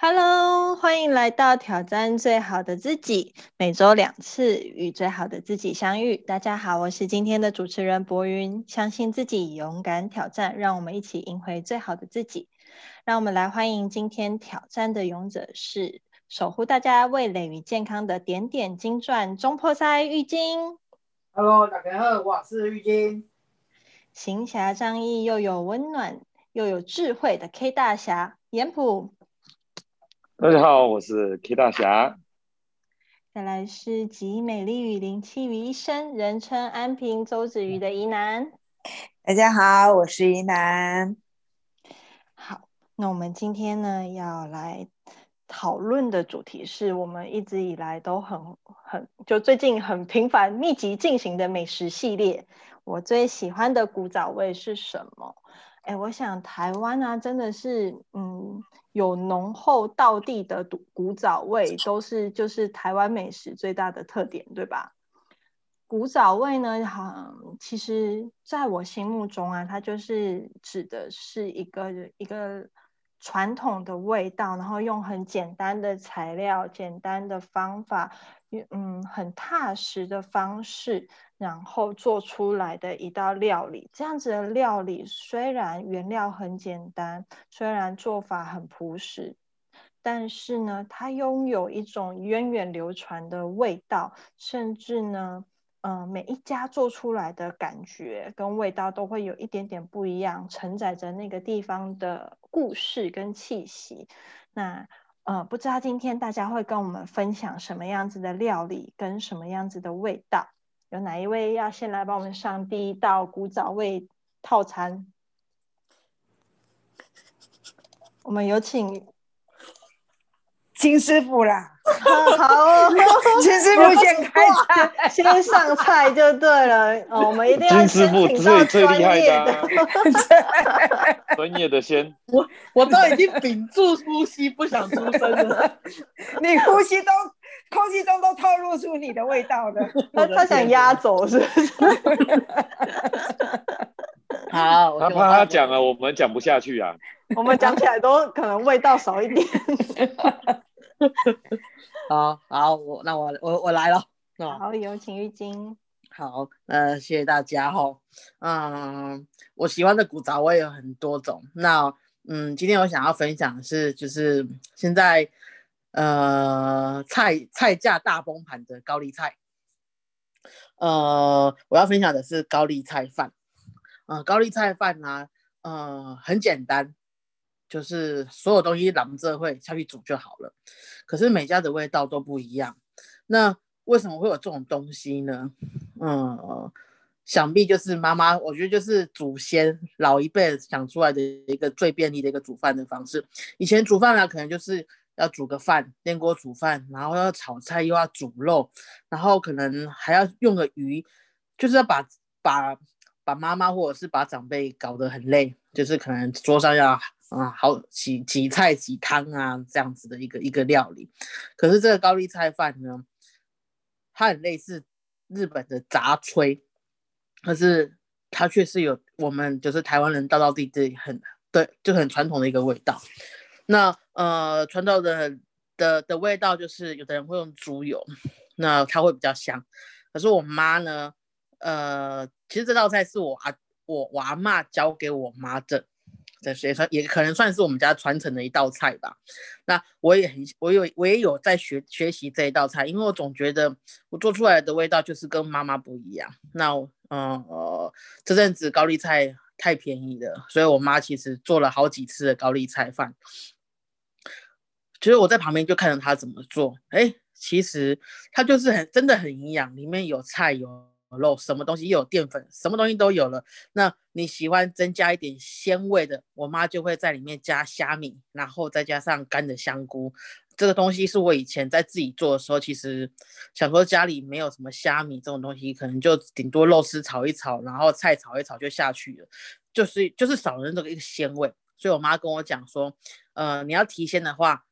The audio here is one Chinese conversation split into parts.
Hello，欢迎来到挑战最好的自己，每周两次与最好的自己相遇。大家好，我是今天的主持人博云。相信自己，勇敢挑战，让我们一起赢回最好的自己。让我们来欢迎今天挑战的勇者是守护大家味蕾与健康的点点金钻中破塞玉晶。Hello，大家好，我是玉晶。行侠仗义又有温暖又有智慧的 K 大侠严普。大家好，我是 K 大侠。再来是集美丽与灵气于一身，人称安平周子瑜的宜南。大家好，我是宜南。好，那我们今天呢要来讨论的主题是我们一直以来都很很就最近很频繁密集进行的美食系列。我最喜欢的古早味是什么？哎，我想台湾啊，真的是嗯。有浓厚道地的古古早味，都是就是台湾美食最大的特点，对吧？古早味呢，好，其实在我心目中啊，它就是指的是一个一个传统的味道，然后用很简单的材料、简单的方法，嗯，很踏实的方式。然后做出来的一道料理，这样子的料理虽然原料很简单，虽然做法很朴实，但是呢，它拥有一种源远流传的味道，甚至呢，嗯，每一家做出来的感觉跟味道都会有一点点不一样，承载着那个地方的故事跟气息。那，呃，不知道今天大家会跟我们分享什么样子的料理跟什么样子的味道？有哪一位要先来帮我们上第一道古早味套餐？我们有请金师傅啦。好，金师傅先开菜，先上菜就对了。哦，我们一定要金师傅最最厉害的，专业的先。我我都已经屏住呼吸，不想出声了。你呼吸都。空气中都透露出你的味道的，他他想压走是不是？好，他怕他讲了，我们讲不下去啊。我们讲起来都可能味道少一点。好好，我那我我我来了。好，有请玉晶。好，呃，谢谢大家哈。嗯，我喜欢的古早味有很多种。那嗯，今天我想要分享的是，就是现在。呃，菜菜价大崩盘的高丽菜。呃，我要分享的是高丽菜饭。呃，高丽菜饭呢，呃，很简单，就是所有东西揽着会下去煮就好了。可是每家的味道都不一样。那为什么会有这种东西呢？嗯，想必就是妈妈，我觉得就是祖先老一辈想出来的一个最便利的一个煮饭的方式。以前煮饭呢，可能就是。要煮个饭，电锅煮饭，然后要炒菜，又要煮肉，然后可能还要用个鱼，就是要把把把妈妈或者是把长辈搞得很累，就是可能桌上要啊好洗洗菜洗汤啊这样子的一个一个料理。可是这个高丽菜饭呢，它很类似日本的杂炊，可是它却是有我们就是台湾人道道地地很对就很传统的一个味道。那呃，传统的的的味道就是有的人会用猪油，那它会比较香。可是我妈呢，呃，其实这道菜是我阿我我阿妈教给我妈的，这也算也可能算是我们家传承的一道菜吧。那我也很我有我也有在学学习这一道菜，因为我总觉得我做出来的味道就是跟妈妈不一样。那嗯呃，这阵子高丽菜太便宜了，所以我妈其实做了好几次的高丽菜饭。其实我在旁边就看着他怎么做，哎，其实他就是很真的很营养，里面有菜有肉，什么东西又有淀粉，什么东西都有了。那你喜欢增加一点鲜味的，我妈就会在里面加虾米，然后再加上干的香菇。这个东西是我以前在自己做的时候，其实想说家里没有什么虾米这种东西，可能就顶多肉丝炒一炒，然后菜炒一炒就下去了，就是就是少了那个一个鲜味。所以我妈跟我讲说，呃，你要提鲜的话。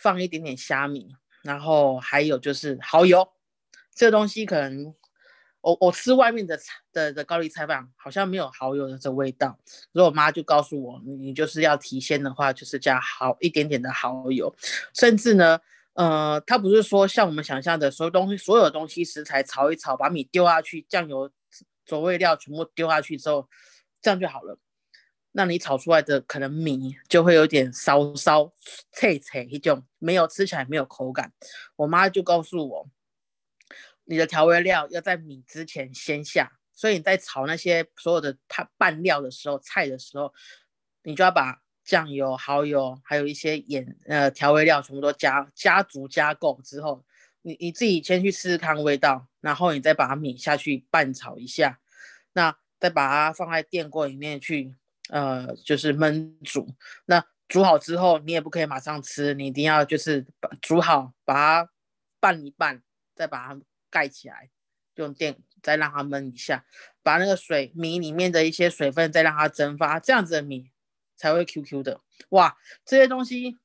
放一点点虾米，然后还有就是蚝油，这个东西可能我我吃外面的菜的的高丽菜饭，好像没有蚝油的这味道。所以我妈就告诉我，你就是要提鲜的话，就是加好一点点的蚝油，甚至呢，呃，它不是说像我们想象的所有东西，所有东西食材炒一炒，把米丢下去，酱油、佐味料全部丢下去之后，这样就好了。那你炒出来的可能米就会有点烧烧、脆脆一种，没有吃起来没有口感。我妈就告诉我。你的调味料要在米之前先下，所以你在炒那些所有的它拌料的时候、菜的时候，你就要把酱油、蚝油，还有一些盐呃调味料全部都加加足加够之后，你你自己先去试试看味道，然后你再把米下去拌炒一下，那再把它放在电锅里面去呃就是焖煮。那煮好之后，你也不可以马上吃，你一定要就是把煮好，把它拌一拌，再把它。盖起来，用电再让它焖一下，把那个水米里面的一些水分再让它蒸发，这样子的米才会 Q Q 的。哇，这些东西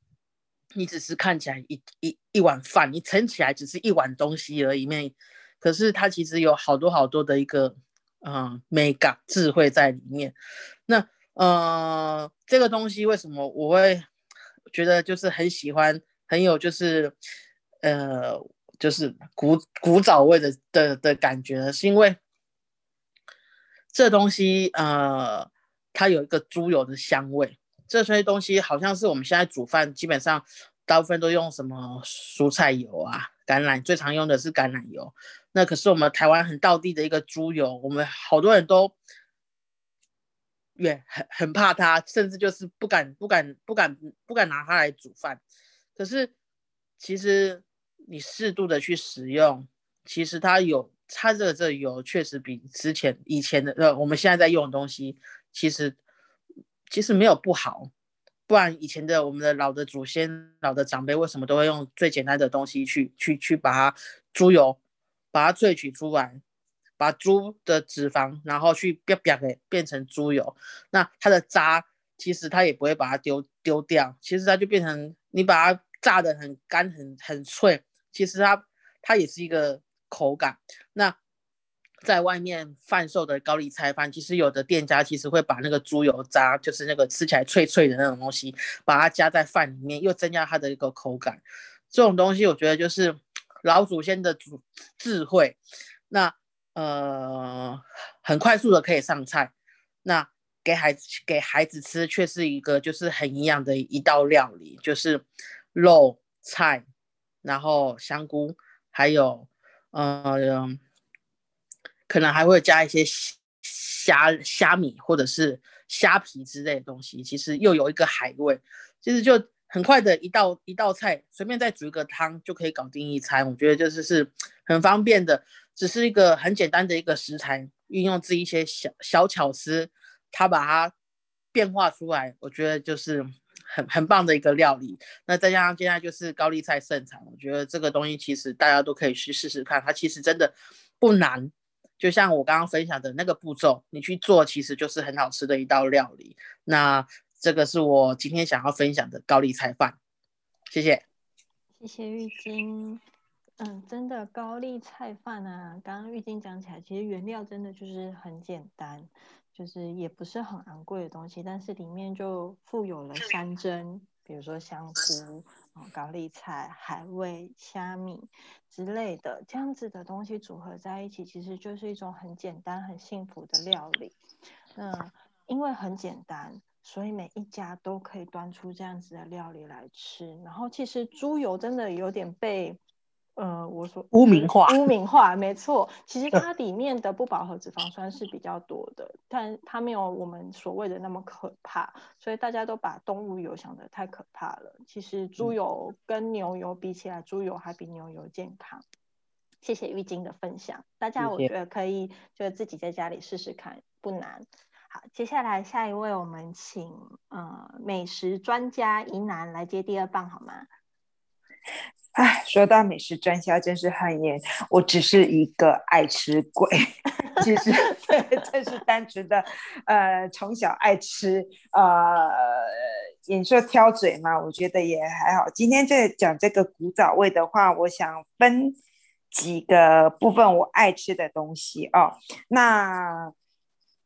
你只是看起来一一一碗饭，你盛起来只是一碗东西而已，面可是它其实有好多好多的一个嗯美感智慧在里面。那呃，这个东西为什么我会觉得就是很喜欢，很有就是呃。就是古古早味的的的感觉呢，是因为这东西呃，它有一个猪油的香味。这些东西好像是我们现在煮饭基本上大部分都用什么蔬菜油啊、橄榄，最常用的是橄榄油。那可是我们台湾很道地的一个猪油，我们好多人都也很很怕它，甚至就是不敢不敢不敢不敢拿它来煮饭。可是其实。你适度的去使用，其实它有它这这油确实比之前以前的呃我们现在在用的东西，其实其实没有不好，不然以前的我们的老的祖先、老的长辈为什么都会用最简单的东西去去去把它猪油把它萃取出来，把猪的脂肪然后去变变给变成猪油，那它的渣其实它也不会把它丢丢掉，其实它就变成你把它炸的很干很很脆。其实它它也是一个口感。那在外面贩售的高丽菜饭，其实有的店家其实会把那个猪油渣，就是那个吃起来脆脆的那种东西，把它加在饭里面，又增加它的一个口感。这种东西我觉得就是老祖先的智智慧。那呃，很快速的可以上菜。那给孩子给孩子吃，却是一个就是很营养的一道料理，就是肉菜。然后香菇，还有，嗯，可能还会加一些虾虾米或者是虾皮之类的东西，其实又有一个海味，其实就很快的一道一道菜，随便再煮一个汤就可以搞定一餐。我觉得就是是很方便的，只是一个很简单的一个食材，运用自己一些小小巧思，它把它变化出来，我觉得就是。很很棒的一个料理，那再加上现在就是高丽菜盛产，我觉得这个东西其实大家都可以去试试看，它其实真的不难。就像我刚刚分享的那个步骤，你去做，其实就是很好吃的一道料理。那这个是我今天想要分享的高丽菜饭，谢谢。谢谢玉晶。嗯，真的高丽菜饭啊，刚刚玉晶讲起来，其实原料真的就是很简单。就是也不是很昂贵的东西，但是里面就富有了山珍，比如说香菇、高丽菜、海味、虾米之类的，这样子的东西组合在一起，其实就是一种很简单、很幸福的料理。那因为很简单，所以每一家都可以端出这样子的料理来吃。然后其实猪油真的有点被。呃，我说污名化，污名化，没错。其实它里面的不饱和脂肪酸是比较多的，但它没有我们所谓的那么可怕，所以大家都把动物油想的太可怕了。其实猪油跟牛油比起来，猪油还比牛油健康。谢谢玉晶的分享，大家我觉得可以就自己在家里试试看，不难。好，接下来下一位，我们请呃美食专家宜南来接第二棒，好吗？哎，说到美食专家，真是汗颜。我只是一个爱吃鬼，其实这是单纯的，呃，从小爱吃，呃，你说挑嘴嘛，我觉得也还好。今天在讲这个古早味的话，我想分几个部分我爱吃的东西哦。那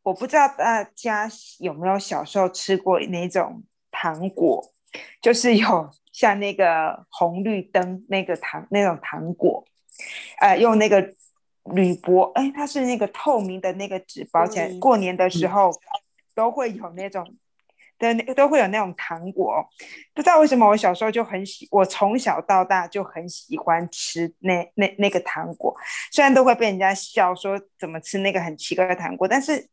我不知道大家有没有小时候吃过那种糖果，就是有像那个红绿灯那个糖那种糖果，呃，用那个铝箔，哎，它是那个透明的那个纸包起来，过年的时候都会有那种。的那都会有那种糖果，不知道为什么我小时候就很喜，我从小到大就很喜欢吃那那那个糖果，虽然都会被人家笑说怎么吃那个很奇怪的糖果，但是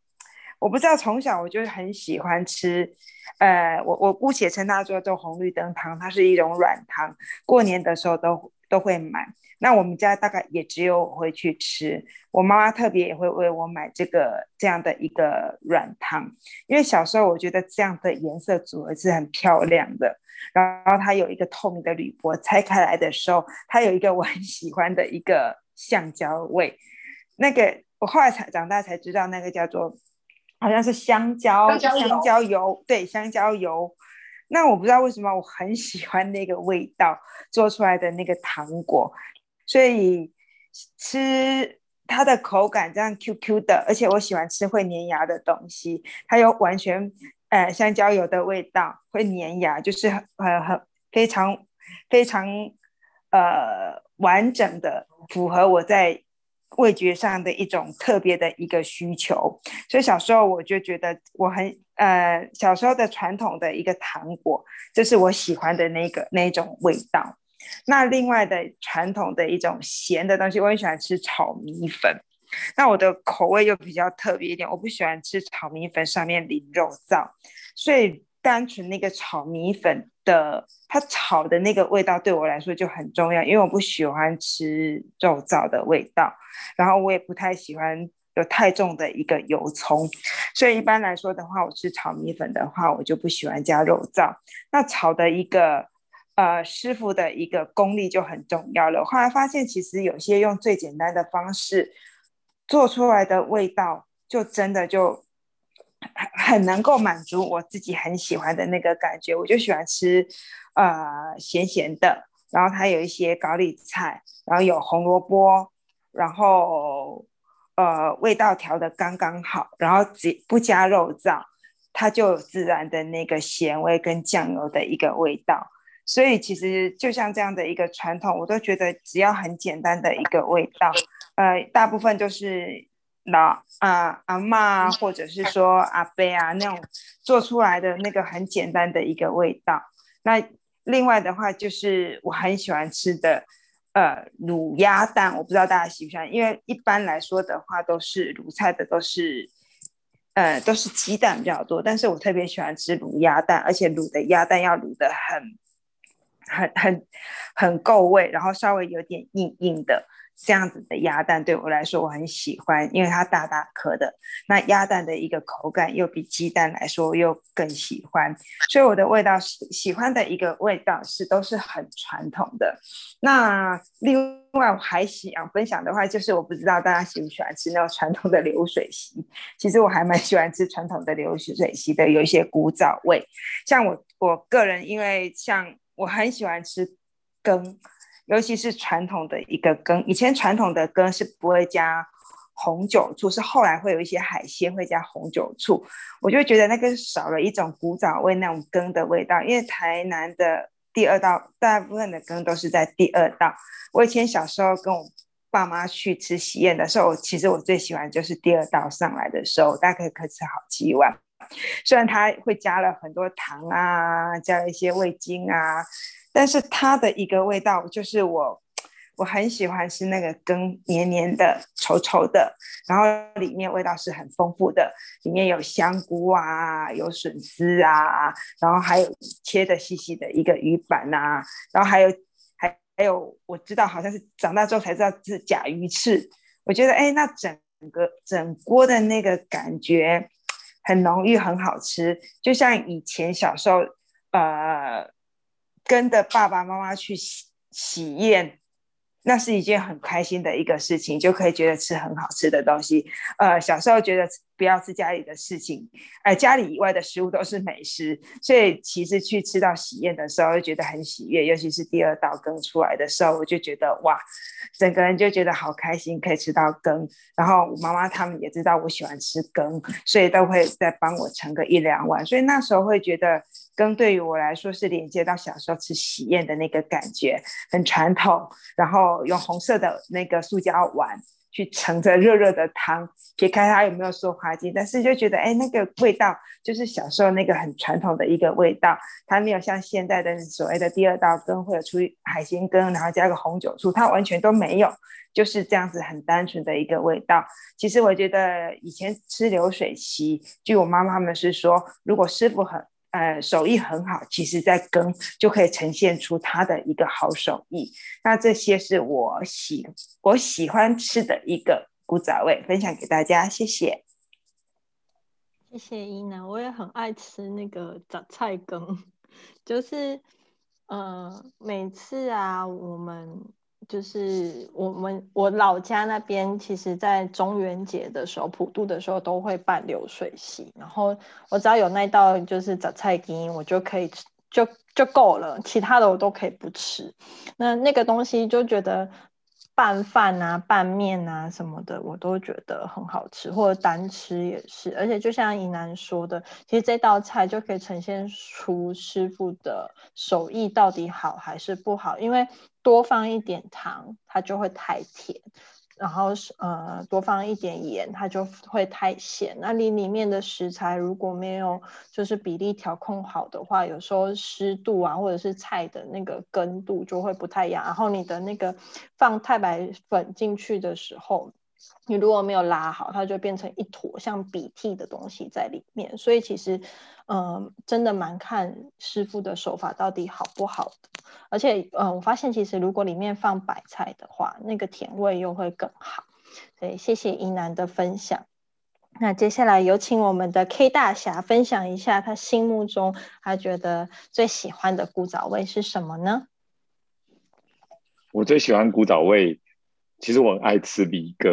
我不知道从小我就很喜欢吃，呃，我我姑且称它做做红绿灯糖，它是一种软糖，过年的时候都都会买。那我们家大概也只有我会去吃，我妈妈特别也会为我买这个这样的一个软糖，因为小时候我觉得这样的颜色组合是很漂亮的，然后它有一个透明的铝箔，拆开来的时候，它有一个我很喜欢的一个橡胶味，那个我后来才长大才知道那个叫做好像是香蕉香蕉油，对香蕉油。那我不知道为什么我很喜欢那个味道做出来的那个糖果。所以吃它的口感这样 Q Q 的，而且我喜欢吃会粘牙的东西。它有完全呃香蕉油的味道，会粘牙，就是很很非常非常呃完整的符合我在味觉上的一种特别的一个需求。所以小时候我就觉得我很呃小时候的传统的一个糖果，这是我喜欢的那个那种味道。那另外的传统的一种咸的东西，我很喜欢吃炒米粉。那我的口味又比较特别一点，我不喜欢吃炒米粉上面淋肉燥，所以单纯那个炒米粉的它炒的那个味道对我来说就很重要，因为我不喜欢吃肉燥的味道，然后我也不太喜欢有太重的一个油葱，所以一般来说的话，我吃炒米粉的话，我就不喜欢加肉燥。那炒的一个。呃，师傅的一个功力就很重要了。后来发现，其实有些用最简单的方式做出来的味道，就真的就很能够满足我自己很喜欢的那个感觉。我就喜欢吃呃咸咸的，然后它有一些高丽菜，然后有红萝卜，然后呃味道调的刚刚好，然后只不加肉燥，它就有自然的那个咸味跟酱油的一个味道。所以其实就像这样的一个传统，我都觉得只要很简单的一个味道，呃，大部分就是老啊阿妈或者是说阿伯啊那种做出来的那个很简单的一个味道。那另外的话就是我很喜欢吃的呃卤鸭蛋，我不知道大家喜不喜欢，因为一般来说的话都是卤菜的都是呃都是鸡蛋比较多，但是我特别喜欢吃卤鸭蛋，而且卤的鸭蛋要卤的很。很很很够味，然后稍微有点硬硬的这样子的鸭蛋，对我来说我很喜欢，因为它大大颗的。那鸭蛋的一个口感又比鸡蛋来说又更喜欢，所以我的味道喜喜欢的一个味道是都是很传统的。那另外我还想分享的话，就是我不知道大家喜不喜欢吃那种传统的流水席，其实我还蛮喜欢吃传统的流水席的，有一些古早味。像我我个人，因为像我很喜欢吃羹，尤其是传统的一个羹。以前传统的羹是不会加红酒醋，是后来会有一些海鲜会加红酒醋，我就觉得那个少了一种古早味那种羹的味道。因为台南的第二道大部分的羹都是在第二道。我以前小时候跟我爸妈去吃喜宴的时候，其实我最喜欢就是第二道上来的时候，大概可以吃好几碗。虽然它会加了很多糖啊，加了一些味精啊，但是它的一个味道就是我我很喜欢吃那个羹黏黏的、稠稠的，然后里面味道是很丰富的，里面有香菇啊，有笋丝啊，然后还有切的细细的一个鱼板呐，然后还有还还有我知道好像是长大之后才知道是甲鱼翅，我觉得哎，那整个整锅的那个感觉。很浓郁，很好吃，就像以前小时候，呃，跟着爸爸妈妈去喜喜宴，那是一件很开心的一个事情，就可以觉得吃很好吃的东西。呃，小时候觉得不要吃家里的事情，哎，家里以外的食物都是美食，所以其实去吃到喜宴的时候，就觉得很喜悦。尤其是第二道羹出来的时候，我就觉得哇，整个人就觉得好开心，可以吃到羹。然后我妈妈他们也知道我喜欢吃羹，所以都会再帮我盛个一两碗。所以那时候会觉得羹对于我来说是连接到小时候吃喜宴的那个感觉，很传统。然后。用红色的那个塑胶碗去盛着热热的汤，撇开它有没有塑化剂，但是就觉得哎，那个味道就是小时候那个很传统的一个味道，它没有像现在的所谓的第二道羹或者出海鲜羹，然后加个红酒醋，它完全都没有，就是这样子很单纯的一个味道。其实我觉得以前吃流水席，据我妈妈们是说，如果师傅很。呃，手艺很好，其实在羹就可以呈现出他的一个好手艺。那这些是我喜我喜欢吃的一个古早味，分享给大家，谢谢。谢谢伊娜，我也很爱吃那个杂菜羹，就是呃，每次啊，我们。就是我们我老家那边，其实，在中元节的时候，普渡的时候都会办流水席。然后我只要有那道就是杂菜羹，我就可以吃，就就够了，其他的我都可以不吃。那那个东西就觉得。拌饭啊，拌面啊什么的，我都觉得很好吃，或者单吃也是。而且就像怡南说的，其实这道菜就可以呈现出师傅的手艺到底好还是不好，因为多放一点糖，它就会太甜。然后是呃多放一点盐，它就会太咸。那你里面的食材如果没有就是比例调控好的话，有时候湿度啊或者是菜的那个根度就会不太一样。然后你的那个放太白粉进去的时候。你如果没有拉好，它就变成一坨像鼻涕的东西在里面。所以其实，嗯，真的蛮看师傅的手法到底好不好的。而且，嗯，我发现其实如果里面放白菜的话，那个甜味又会更好。所以谢谢一楠的分享。那接下来有请我们的 K 大侠分享一下他心目中他觉得最喜欢的古早味是什么呢？我最喜欢古早味。其实我很爱吃米糕，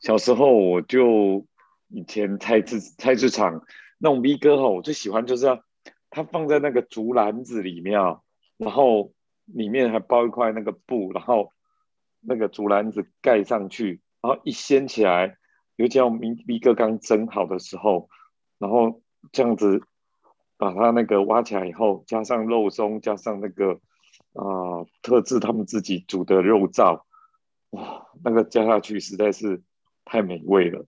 小时候我就以前菜市菜市场那种米哥哈，我最喜欢就是要它放在那个竹篮子里面，然后里面还包一块那个布，然后那个竹篮子盖上去，然后一掀起来，尤其要米米哥刚蒸好的时候，然后这样子把它那个挖起来以后，加上肉松，加上那个啊特制他们自己煮的肉燥。哇，那个加下去实在是太美味了，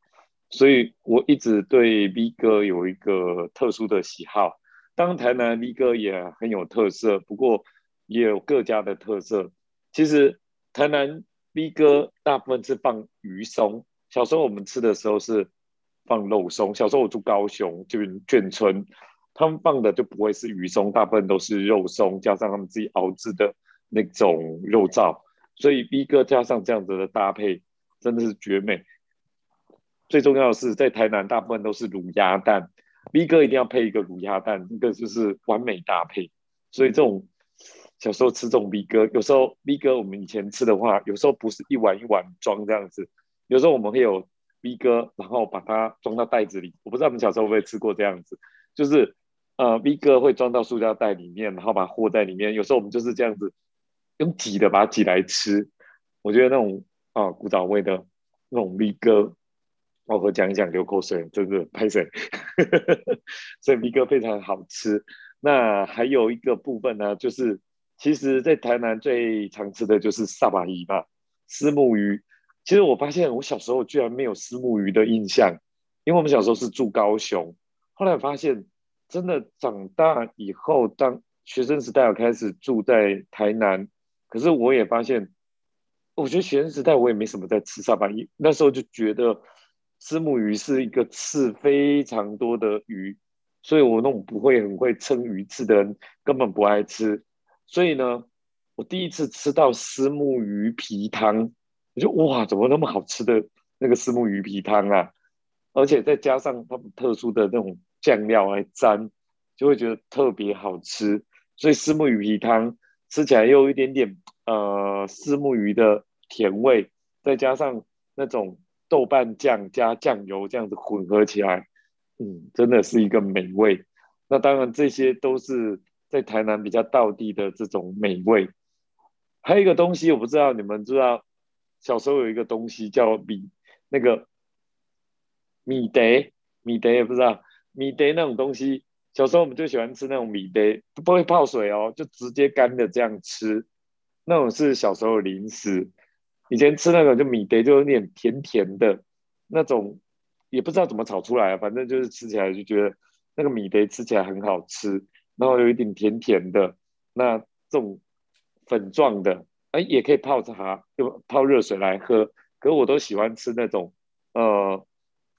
所以我一直对 V 哥有一个特殊的喜好。当台南 V 哥也很有特色，不过也有各家的特色。其实台南 V 哥大部分是放鱼松，小时候我们吃的时候是放肉松。小时候我住高雄，就眷村，他们放的就不会是鱼松，大部分都是肉松，加上他们自己熬制的那种肉燥。所以 B 哥加上这样子的搭配，真的是绝美。最重要的是，在台南大部分都是卤鸭蛋，B 哥一定要配一个卤鸭蛋，那个就是完美搭配。所以这种小时候吃这种 B 哥，有时候 B 哥我们以前吃的话，有时候不是一碗一碗装这样子，有时候我们会有 B 哥，然后把它装到袋子里。我不知道你们小时候会不会吃过这样子，就是呃 B 哥会装到塑料袋里面，然后把它和在里面。有时候我们就是这样子。用挤的把它挤来吃，我觉得那种啊古早味的那种米哥，我和讲一讲流口水，真的拍水，所以米哥非常好吃。那还有一个部分呢，就是其实在台南最常吃的就是萨巴鱼吧，丝木鱼。其实我发现我小时候居然没有丝木鱼的印象，因为我们小时候是住高雄，后来发现真的长大以后，当学生时代我开始住在台南。可是我也发现，我觉得学生时代我也没什么在吃沙巴鱼，那时候就觉得丝木鱼是一个刺非常多的鱼，所以我那种不会很会称鱼刺的人根本不爱吃。所以呢，我第一次吃到丝木鱼皮汤，我就哇，怎么那么好吃的那个丝木鱼皮汤啊？而且再加上他们特殊的那种酱料来沾，就会觉得特别好吃。所以丝木鱼皮汤。吃起来又有一点点呃丝木鱼的甜味，再加上那种豆瓣酱加酱油这样子混合起来，嗯，真的是一个美味。那当然这些都是在台南比较道地的这种美味。还有一个东西，我不知道你们知道，小时候有一个东西叫米，那个米德，米德也不知道，米德那种东西，小时候我们就喜欢吃那种米德，不会泡水哦，就直接干的这样吃，那种是小时候零食。以前吃那个就米德就有点甜甜的，那种也不知道怎么炒出来，反正就是吃起来就觉得那个米德吃起来很好吃，然后有一点甜甜的，那这种。粉状的，哎，也可以泡茶，就泡热水来喝。可我都喜欢吃那种，呃，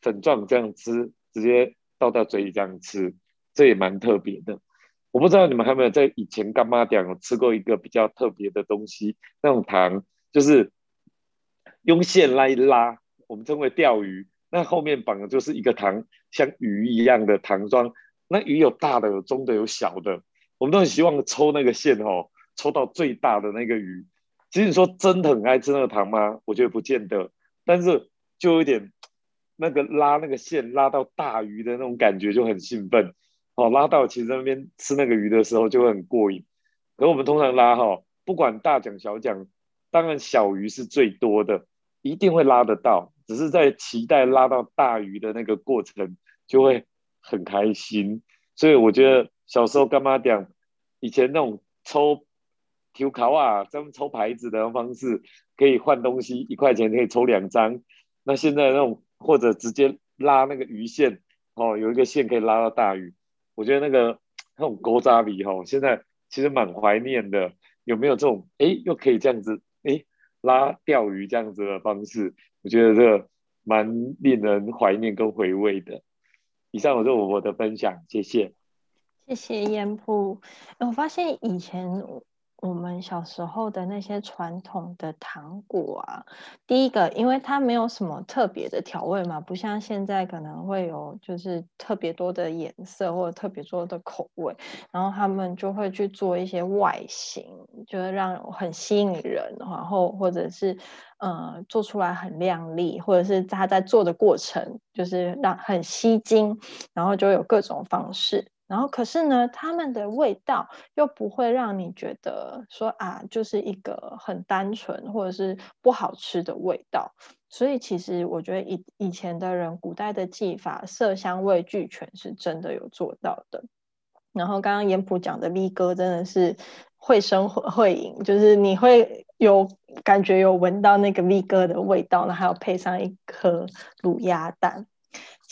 粉状这样吃，直接倒到嘴里这样吃，这也蛮特别的。我不知道你们有没有在以前干妈店有吃过一个比较特别的东西，那种糖，就是用线来拉，我们称为钓鱼。那后面绑的就是一个糖，像鱼一样的糖装。那鱼有大的，有中的，有小的。我们都很希望抽那个线哦。抽到最大的那个鱼，其实你说真的很爱吃那个糖吗？我觉得不见得，但是就有点那个拉那个线拉到大鱼的那种感觉就很兴奋，哦，拉到其实那边吃那个鱼的时候就会很过瘾。可我们通常拉哈，不管大奖小奖，当然小鱼是最多的，一定会拉得到，只是在期待拉到大鱼的那个过程就会很开心。所以我觉得小时候干妈讲以前那种抽。抽卡啊，这样抽牌子的方式可以换东西，一块钱可以抽两张。那现在那种或者直接拉那个鱼线，哦，有一个线可以拉到大鱼。我觉得那个那种勾扎比哈，现在其实蛮怀念的。有没有这种哎，又可以这样子拉钓鱼这样子的方式？我觉得这个蛮令人怀念跟回味的。以上我是我的分享，谢谢。谢谢烟铺。我发现以前。我们小时候的那些传统的糖果啊，第一个，因为它没有什么特别的调味嘛，不像现在可能会有就是特别多的颜色或者特别多的口味，然后他们就会去做一些外形，就是让很吸引人，然后或者是呃做出来很亮丽，或者是他在做的过程就是让很吸睛，然后就有各种方式。然后，可是呢，他们的味道又不会让你觉得说啊，就是一个很单纯或者是不好吃的味道。所以，其实我觉得以以前的人，古代的技法，色香味俱全，是真的有做到的。然后，刚刚严普讲的 V 哥真的是会生会饮，就是你会有感觉有闻到那个 V 哥的味道，呢，还有配上一颗卤鸭蛋。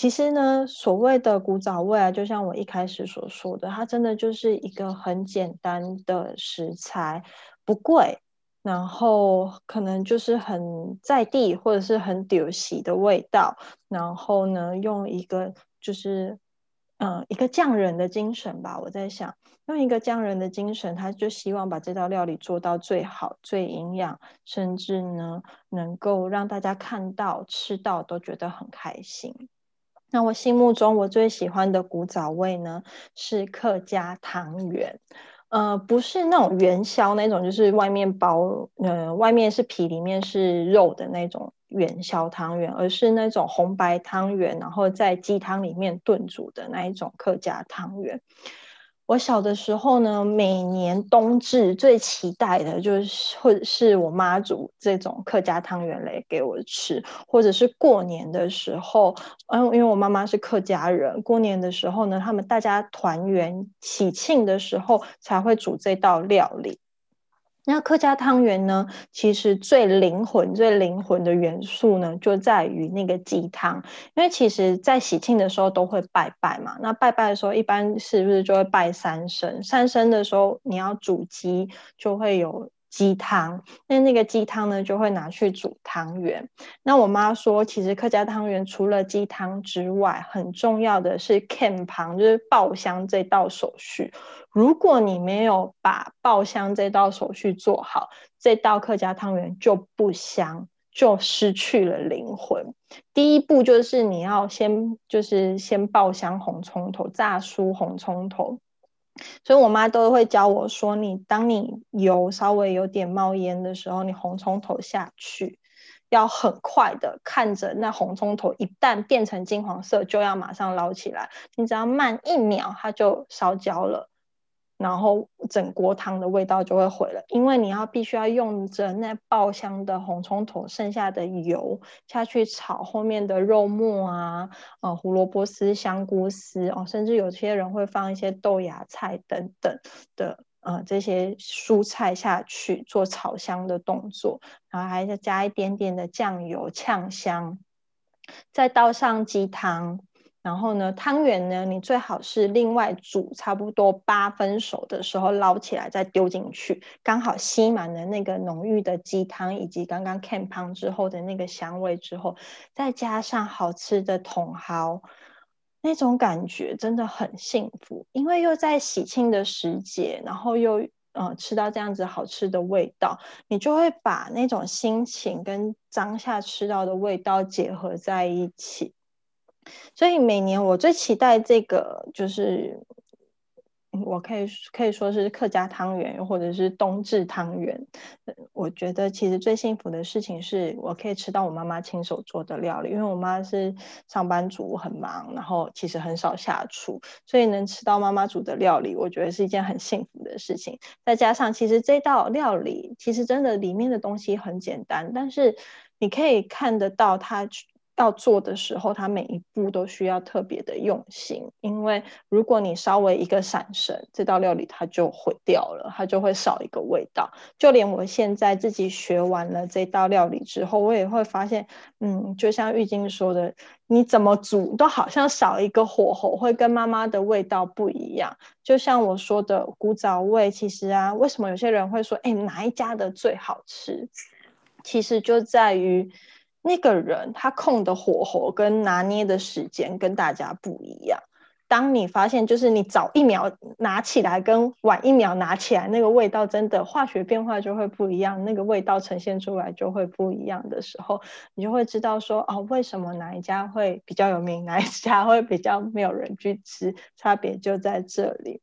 其实呢，所谓的古早味啊，就像我一开始所说的，它真的就是一个很简单的食材，不贵，然后可能就是很在地或者是很丢喜的味道，然后呢，用一个就是嗯一个匠人的精神吧，我在想，用一个匠人的精神，他就希望把这道料理做到最好、最营养，甚至呢能够让大家看到、吃到都觉得很开心。那我心目中我最喜欢的古早味呢，是客家汤圆，呃，不是那种元宵那种，就是外面包，呃，外面是皮，里面是肉的那种元宵汤圆，而是那种红白汤圆，然后在鸡汤里面炖煮的那一种客家汤圆。我小的时候呢，每年冬至最期待的就是，或者是我妈煮这种客家汤圆来给我吃，或者是过年的时候，嗯，因为我妈妈是客家人，过年的时候呢，他们大家团圆喜庆的时候才会煮这道料理。那客家汤圆呢？其实最灵魂、最灵魂的元素呢，就在于那个鸡汤。因为其实，在喜庆的时候都会拜拜嘛。那拜拜的时候，一般是不是就会拜三生？三生的时候，你要煮鸡，就会有。鸡汤，那那个鸡汤呢，就会拿去煮汤圆。那我妈说，其实客家汤圆除了鸡汤之外，很重要的是 can 旁，就是爆香这道手续。如果你没有把爆香这道手续做好，这道客家汤圆就不香，就失去了灵魂。第一步就是你要先，就是先爆香红葱头，炸酥红葱头。所以我妈都会教我说，你当你油稍微有点冒烟的时候，你红葱头下去，要很快的看着那红葱头一旦变成金黄色，就要马上捞起来。你只要慢一秒，它就烧焦了。然后整锅汤的味道就会毁了，因为你要必须要用着那爆香的红葱头剩下的油下去炒后面的肉末啊，呃胡萝卜丝、香菇丝哦，甚至有些人会放一些豆芽菜等等的呃这些蔬菜下去做炒香的动作，然后还要加一点点的酱油呛香，再倒上鸡汤。然后呢，汤圆呢，你最好是另外煮差不多八分熟的时候捞起来再丢进去，刚好吸满了那个浓郁的鸡汤以及刚刚 can 汤之后的那个香味之后，再加上好吃的茼蒿，那种感觉真的很幸福，因为又在喜庆的时节，然后又嗯吃到这样子好吃的味道，你就会把那种心情跟当下吃到的味道结合在一起。所以每年我最期待这个，就是我可以可以说是客家汤圆，或者是冬至汤圆。我觉得其实最幸福的事情是我可以吃到我妈妈亲手做的料理，因为我妈是上班族，很忙，然后其实很少下厨，所以能吃到妈妈煮的料理，我觉得是一件很幸福的事情。再加上其实这道料理其实真的里面的东西很简单，但是你可以看得到它。要做的时候，它每一步都需要特别的用心，因为如果你稍微一个闪神，这道料理它就毁掉了，它就会少一个味道。就连我现在自己学完了这道料理之后，我也会发现，嗯，就像玉晶说的，你怎么煮都好像少一个火候，会跟妈妈的味道不一样。就像我说的古早味，其实啊，为什么有些人会说，哎，哪一家的最好吃？其实就在于。那个人他控的火候跟拿捏的时间跟大家不一样。当你发现，就是你早一秒拿起来跟晚一秒拿起来，那个味道真的化学变化就会不一样，那个味道呈现出来就会不一样的时候，你就会知道说，哦，为什么哪一家会比较有名，哪一家会比较没有人去吃，差别就在这里。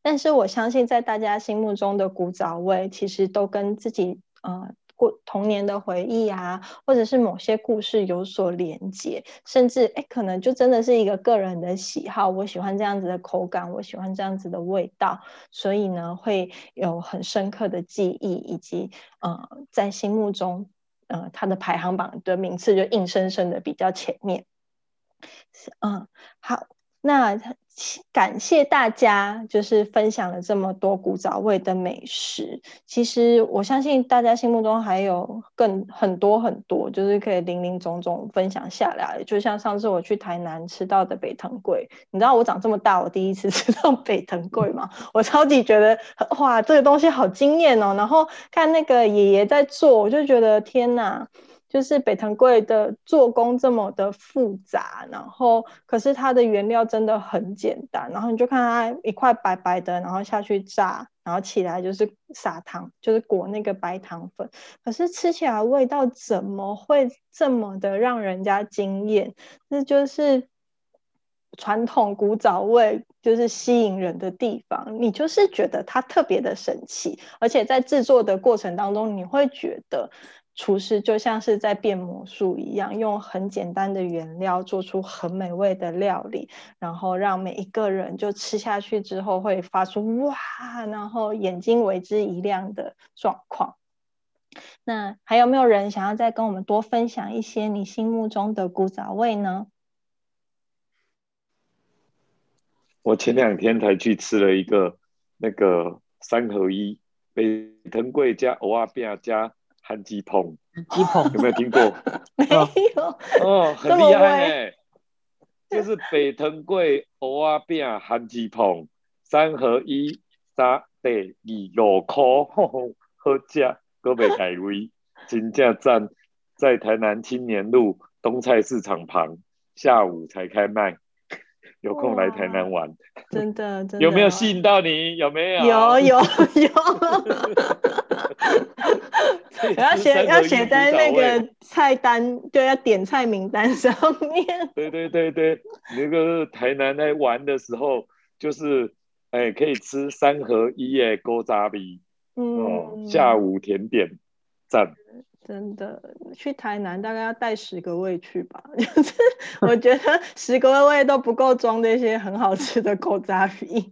但是我相信，在大家心目中的古早味，其实都跟自己，呃。过童年的回忆啊，或者是某些故事有所连接，甚至哎，可能就真的是一个个人的喜好。我喜欢这样子的口感，我喜欢这样子的味道，所以呢，会有很深刻的记忆，以及呃，在心目中，呃，它的排行榜的名次就硬生生的比较前面。嗯，好，那。感谢大家，就是分享了这么多古早味的美食。其实我相信大家心目中还有更很多很多，就是可以零零总总分享下来。就像上次我去台南吃到的北藤贵，你知道我长这么大我第一次 吃到北藤贵吗？我超级觉得哇，这个东西好惊艳哦！然后看那个爷爷在做，我就觉得天哪。就是北藤贵的做工这么的复杂，然后可是它的原料真的很简单，然后你就看它一块白白的，然后下去炸，然后起来就是撒糖，就是裹那个白糖粉，可是吃起来味道怎么会这么的让人家惊艳？这就是传统古早味，就是吸引人的地方。你就是觉得它特别的神奇，而且在制作的过程当中，你会觉得。厨师就像是在变魔术一样，用很简单的原料做出很美味的料理，然后让每一个人就吃下去之后会发出哇，然后眼睛为之一亮的状况。那还有没有人想要再跟我们多分享一些你心目中的古早味呢？我前两天才去吃了一个那个三合一，北藤贵加欧阿比亚加。韩鸡捧，鸡捧有没有听过？没有哦，很厉害哎！就是北藤贵欧啊饼韩鸡捧三合一三地二六块，好价，各位改位，金价站在台南青年路东菜市场旁，下午才开卖，有空来台南玩，真的，真的有没有吸引到你？有没有？有有有。要写要写在那个菜单，对，要点菜名单上面。对对对对，那个台南在玩的时候，就是哎，可以吃三合一耶，勾扎比哦，嗯，下午甜点赞。真的去台南大概要带十个胃去吧，就是我觉得十个胃都不够装那些很好吃的狗杂鱼。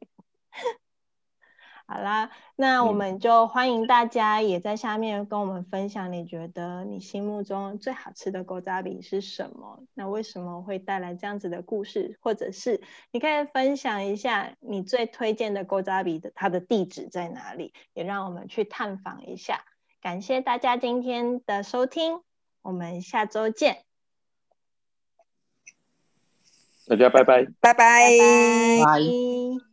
好啦，那我嗯们就欢迎大家也在下面跟我们分享，你觉得你心目中最好吃的狗杂饼是什么？那为什么会带来这样子的故事？或者是你可以分享一下你最推荐的狗杂饼的它的地址在哪里，也让我们去探访一下。感谢大家今天的收听，我们下周见，大家拜拜。拜拜。拜拜拜